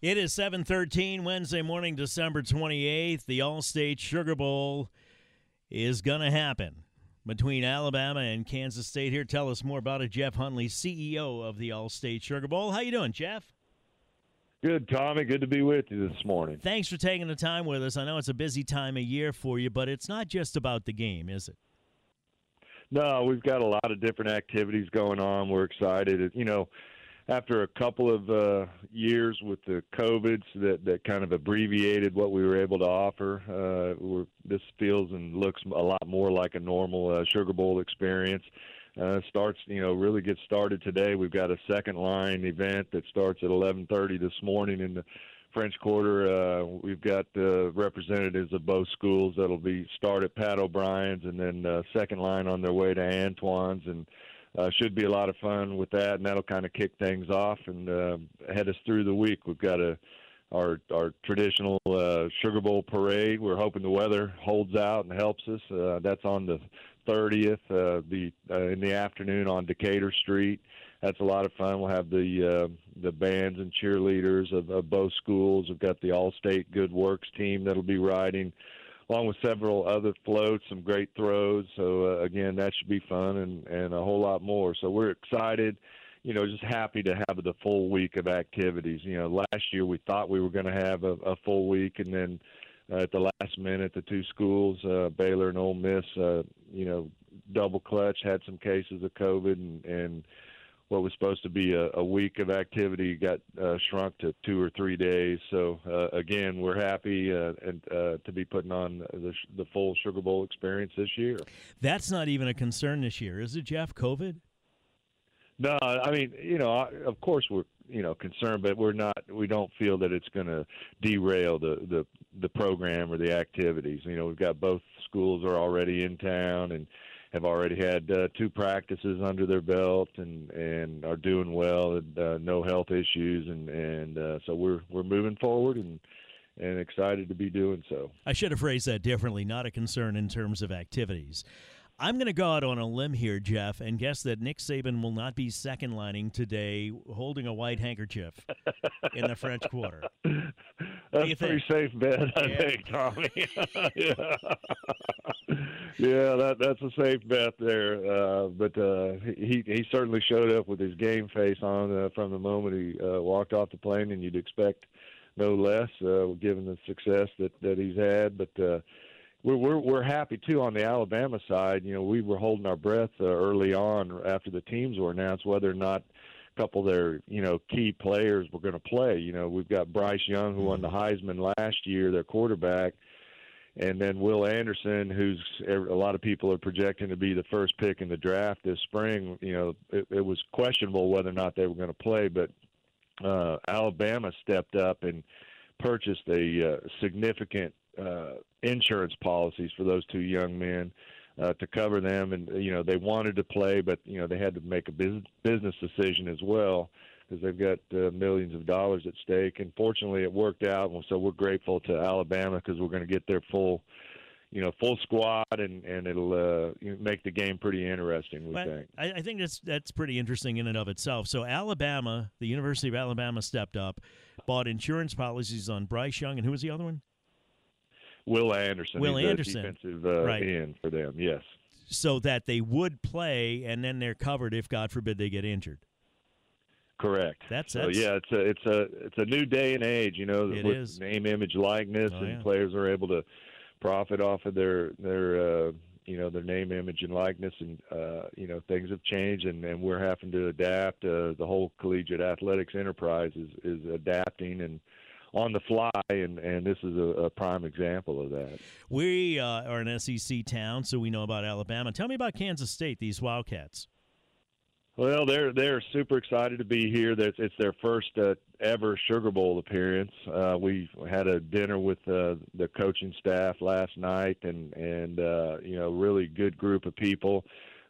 It is 7:13 Wednesday morning, December 28th. The Allstate Sugar Bowl is going to happen between Alabama and Kansas State. Here, tell us more about it, Jeff Hundley, CEO of the Allstate Sugar Bowl. How you doing, Jeff? Good, Tommy. Good to be with you this morning. Thanks for taking the time with us. I know it's a busy time of year for you, but it's not just about the game, is it? No, we've got a lot of different activities going on. We're excited. You know, after a couple of uh, years with the COVIDs that, that kind of abbreviated what we were able to offer, uh, this feels and looks a lot more like a normal uh, Sugar Bowl experience. Uh, starts, you know, really gets started today. We've got a second line event that starts at 11:30 this morning in the French Quarter. Uh, we've got uh, representatives of both schools that'll be start at Pat O'Brien's and then uh, second line on their way to Antoine's and uh, should be a lot of fun with that, and that'll kind of kick things off and uh, head us through the week. We've got a our our traditional uh, Sugar Bowl parade. We're hoping the weather holds out and helps us. Uh, that's on the 30th, uh, the uh, in the afternoon on Decatur Street. That's a lot of fun. We'll have the uh, the bands and cheerleaders of, of both schools. We've got the Allstate Good Works team that'll be riding along with several other floats, some great throws. So uh, again, that should be fun and and a whole lot more. So we're excited. You know, just happy to have the full week of activities. You know, last year we thought we were going to have a, a full week, and then uh, at the last minute, the two schools, uh, Baylor and Ole Miss, uh, you know, double clutch had some cases of COVID, and, and what was supposed to be a, a week of activity got uh, shrunk to two or three days. So uh, again, we're happy uh, and uh, to be putting on the, the full Sugar Bowl experience this year. That's not even a concern this year, is it, Jeff? COVID? No, I mean, you know, of course we're you know concerned, but we're not. We don't feel that it's going to derail the the the program or the activities. You know, we've got both schools are already in town and have already had uh, two practices under their belt and and are doing well and uh, no health issues and and uh, so we're we're moving forward and and excited to be doing so. I should have phrased that differently. Not a concern in terms of activities. I'm going to go out on a limb here, Jeff, and guess that Nick Saban will not be second lining today holding a white handkerchief in the French Quarter. That's a pretty safe bet, I yeah. think, Tommy. yeah, yeah, that that's a safe bet there. Uh, but uh, he he certainly showed up with his game face on uh, from the moment he uh, walked off the plane, and you'd expect no less, uh, given the success that that he's had. But uh, we're we're we're happy too on the Alabama side. You know, we were holding our breath uh, early on after the teams were announced whether or not a couple of their you know key players were going to play. You know, we've got Bryce Young who won the Heisman last year, their quarterback, and then Will Anderson, who's a lot of people are projecting to be the first pick in the draft this spring. You know, it, it was questionable whether or not they were going to play, but uh, Alabama stepped up and purchased a uh, significant uh, insurance policies for those two young men uh, to cover them. And you know they wanted to play, but you know they had to make a business business decision as well because they've got uh, millions of dollars at stake. And fortunately, it worked out. And so we're grateful to Alabama because we're going to get their full. You know, full squad, and and it'll uh, make the game pretty interesting. We think. I, I think that's that's pretty interesting in and of itself. So Alabama, the University of Alabama, stepped up, bought insurance policies on Bryce Young, and who was the other one? Will Anderson. Will Anderson, defensive uh, right. end for them. Yes. So that they would play, and then they're covered if God forbid they get injured. Correct. That's, so that's yeah. It's a it's a it's a new day and age. You know, It with is. name, image, likeness, Oh, and yeah. players are able to profit off of their their uh, you know their name, image, and likeness, and uh, you know things have changed, and, and we're having to adapt. Uh, the whole collegiate athletics enterprise is is adapting and on the fly, and and this is a, a prime example of that. We uh, are an SEC town, so we know about Alabama. Tell me about Kansas State, these Wildcats. Well, they're they're super excited to be here. That's it's their first uh, ever Sugar Bowl appearance. Uh, we had a dinner with uh, the coaching staff last night, and and uh, you know, really good group of people.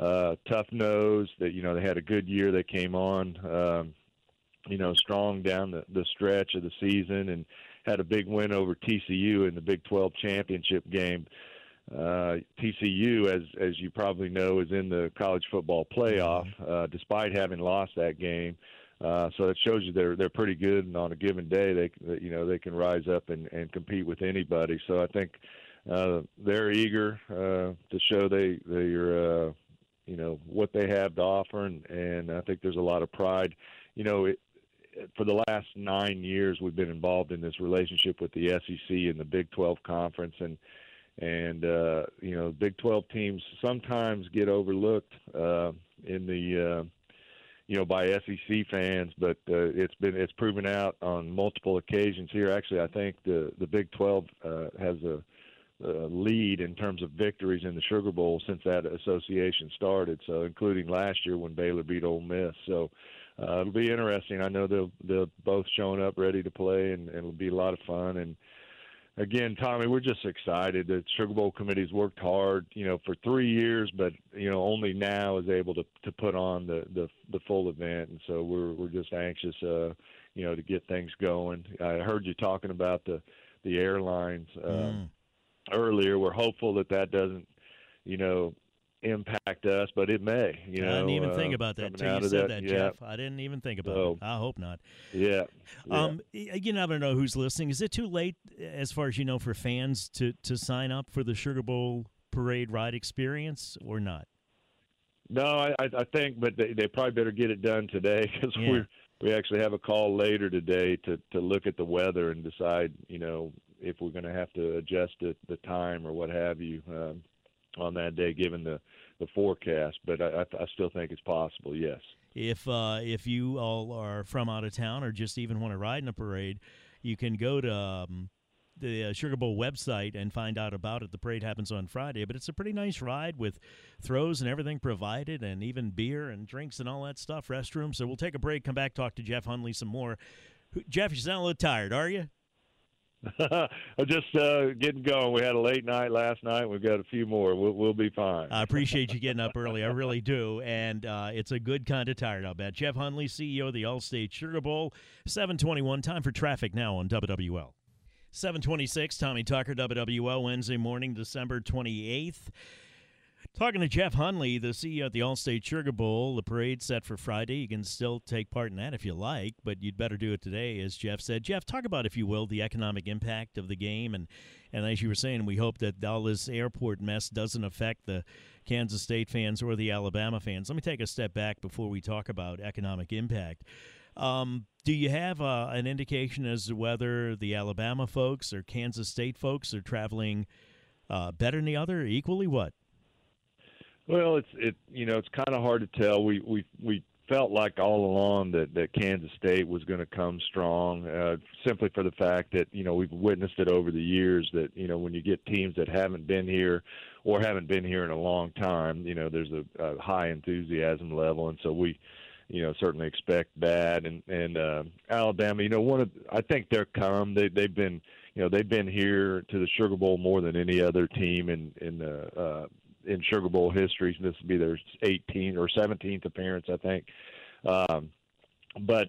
Uh, tough nosed. That you know, they had a good year. They came on, um, you know, strong down the the stretch of the season, and had a big win over TCU in the Big 12 championship game. Uh, TCU, as as you probably know, is in the college football playoff, uh, despite having lost that game. Uh, so it shows you they're they're pretty good, and on a given day, they they- you know they can rise up and, and compete with anybody. So I think uh, they're eager uh, to show they they're uh, you know what they have to offer, and, and I think there's a lot of pride. You know, it, for the last nine years, we've been involved in this relationship with the SEC and the Big 12 conference, and and uh, you know, Big 12 teams sometimes get overlooked uh, in the uh, you know by SEC fans, but uh, it's been it's proven out on multiple occasions here. Actually, I think the the Big 12 uh, has a uh, lead in terms of victories in the Sugar Bowl since that association started. So, including last year when Baylor beat Ole Miss. So, uh, it'll be interesting. I know they'll they'll both showing up ready to play, and, and it'll be a lot of fun. And again, Tommy, we're just excited. The Sugar Bowl committee's worked hard, you know, for three years, but you know, only now is able to to put on the the, the full event. And so we're we're just anxious, uh, you know, to get things going. I heard you talking about the the airlines. Um, Mm. earlier. We're hopeful that that doesn't, you know, impact us, but it may. You know, I didn't even uh, think about that out you said that, yeah, Jeff. I didn't even think about So- it. I hope not. Yeah. yeah. Um, y- you never know who's listening. Is it too late, as far as you know, for fans to to sign up for the Sugar Bowl parade ride experience or not? no, I, I I think, but they, they probably better get it done today because Yeah. we we actually have a call later today to to look at the weather and decide, you know, if we're going to have to adjust the the time or what have you um, on that day, given the the forecast. But I, I, I still think it's possible. Yes. If uh, if you all are from out of town or just even want to ride in a parade, you can go to um, the uh, Sugar Bowl website and find out about it. The parade happens on Friday, but it's a pretty nice ride with throws and everything provided, and even beer and drinks and all that stuff. Restrooms. So we'll take a break, come back, talk to Jeff Hundley some more. Jeff, you sound a little tired, are you? Just uh, getting going. We had a late night last night. We've got a few more. We'll, we'll be fine. I appreciate you getting up early. I really do. And uh, it's a good kind of tired, I'll bet. Jeff Hundley, CEO of the Allstate Sugar Bowl, 721. Time for traffic now on WWL. 726, Tommy Tucker, WWL, Wednesday morning, December 28th. Talking to Jeff Hundley, the CEO at the Allstate Sugar Bowl. The parade set for Friday. You can still take part in that if you like, but you'd better do it today, as Jeff said. Jeff, talk about, if you will, the economic impact of the game. And, and as you were saying, we hope that all this airport mess doesn't affect the Kansas State fans or the Alabama fans. Let me take a step back before we talk about economic impact. Um, do you have uh, an indication as to whether the Alabama folks or Kansas State folks are traveling uh, better than the other, equally? What? Well, it's it you know it's kind of hard to tell. We we we felt like all along that that Kansas State was going to come strong, uh, simply for the fact that you know we've witnessed it over the years that you know when you get teams that haven't been here or haven't been here in a long time, you know there's a, a high enthusiasm level, and so we you know certainly expect that. And and uh, Alabama, you know one of I think they're come. They they've been you know they've been here to the Sugar Bowl more than any other team in in the uh, in Sugar Bowl history. This will be their 18th or 17th appearance, I think. Um, but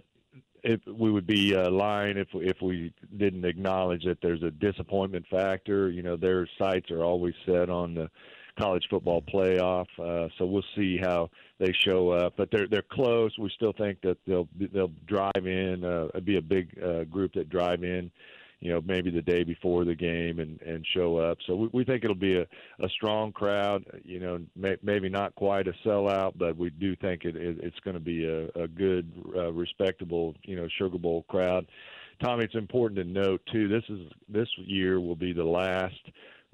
if we would be uh, lying if if we didn't acknowledge that there's a disappointment factor. You know, their sights are always set on the college football playoff. Uh, so we'll see how they show up. But they're they're close. We still think that they'll they'll drive in. Uh, it'd be a big uh, group that drive in you know, maybe the day before the game and and show up. So we, we think it'll be a, a strong crowd. You know, may, maybe not quite a sellout, but we do think it, it it's going to be a, a good, uh, respectable, you know, Sugar Bowl crowd. Tommy, it's important to note too. This is this year will be the last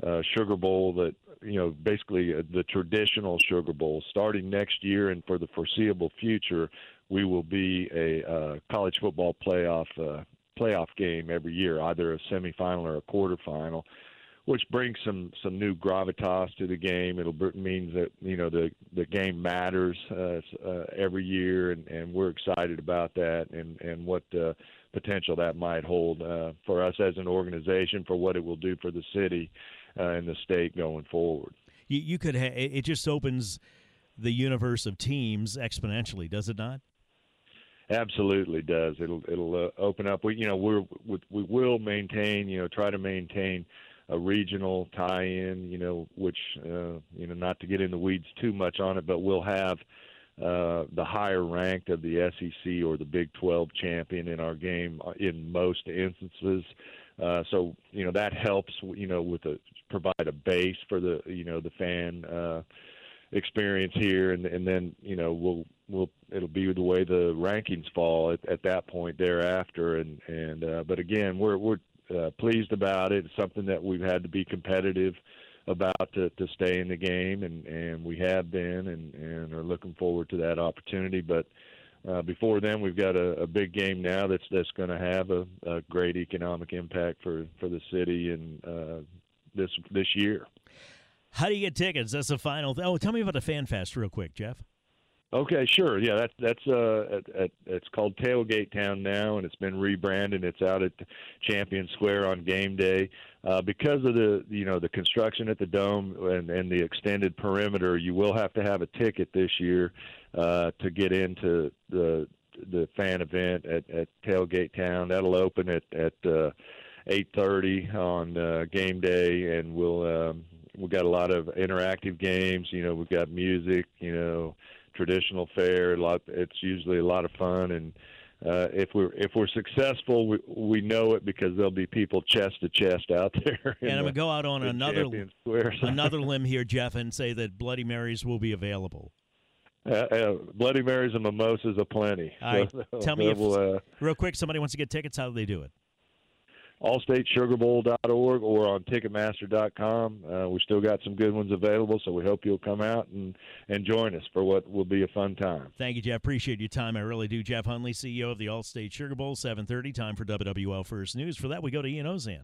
uh, Sugar Bowl that you know basically uh, the traditional Sugar Bowl. Starting next year and for the foreseeable future, we will be a uh, college football playoff uh, playoff game every year, either a semifinal or a quarterfinal, which brings some some new gravitas to the game. It'll means that you know the the game matters uh, uh, every year, and and we're excited about that and and what. Uh, potential that might hold uh, for us as an organization, for what it will do for the city uh, and the state going forward. You, you could ha- it just opens the universe of teams exponentially, does it not? Absolutely does. It'll it'll uh, open up. We you know we're we, we will maintain you know try to maintain a regional tie-in. You know which uh, you know not to get in the weeds too much on it, but we'll have uh, the higher ranked of the SEC or the Big 12 champion in our game uh, in most instances. Uh, so you know that helps you know with a provide a base for the you know the fan uh, experience here, and and then you know we'll we'll it'll be the way the rankings fall at, at that point thereafter, and and uh, but again we're we're uh, pleased about it. It's something that we've had to be competitive about to, to stay in the game, and and we have been, and and are looking forward to that opportunity, but uh, before then, we've got a, a big game now that's that's going to have a, a great economic impact for, for the city and uh, this this year. How do you get tickets? That's the final. Th- oh, tell me about the Fan Fest real quick, Jeff. Okay, sure. Yeah, that's that's uh, at, at, it's called Tailgate Town now, and it's been rebranded. It's out at Champion Square on game day. Uh, because of the you know the construction at the dome and, and the extended perimeter, you will have to have a ticket this year uh, to get into the the fan event at, at Tailgate Town. That'll open at at uh, 8:30 on uh, game day, and we'll um, we've got a lot of interactive games. You know, we've got music. You know traditional fare. A lot. It's usually a lot of fun, and uh, if we're if we're successful, we we know it because there'll be people chest to chest out there. And I'm gonna go out on another another limb here, Jeff, and say that Bloody Marys will be available. Uh, uh, Bloody Marys and mimosas aplenty. All right, so, tell me if, uh, real quick. Somebody wants to get tickets. How do they do it? allstatesugarbowl.org or on Ticketmaster.com. Uh, we still got some good ones available, so we hope you'll come out and, and join us for what will be a fun time. Thank you, Jeff. Appreciate your time. I really do. Jeff Hundley, CEO of the Allstate Sugar Bowl, 730. Time for WWL First News. For that, we go to Ian Ozan.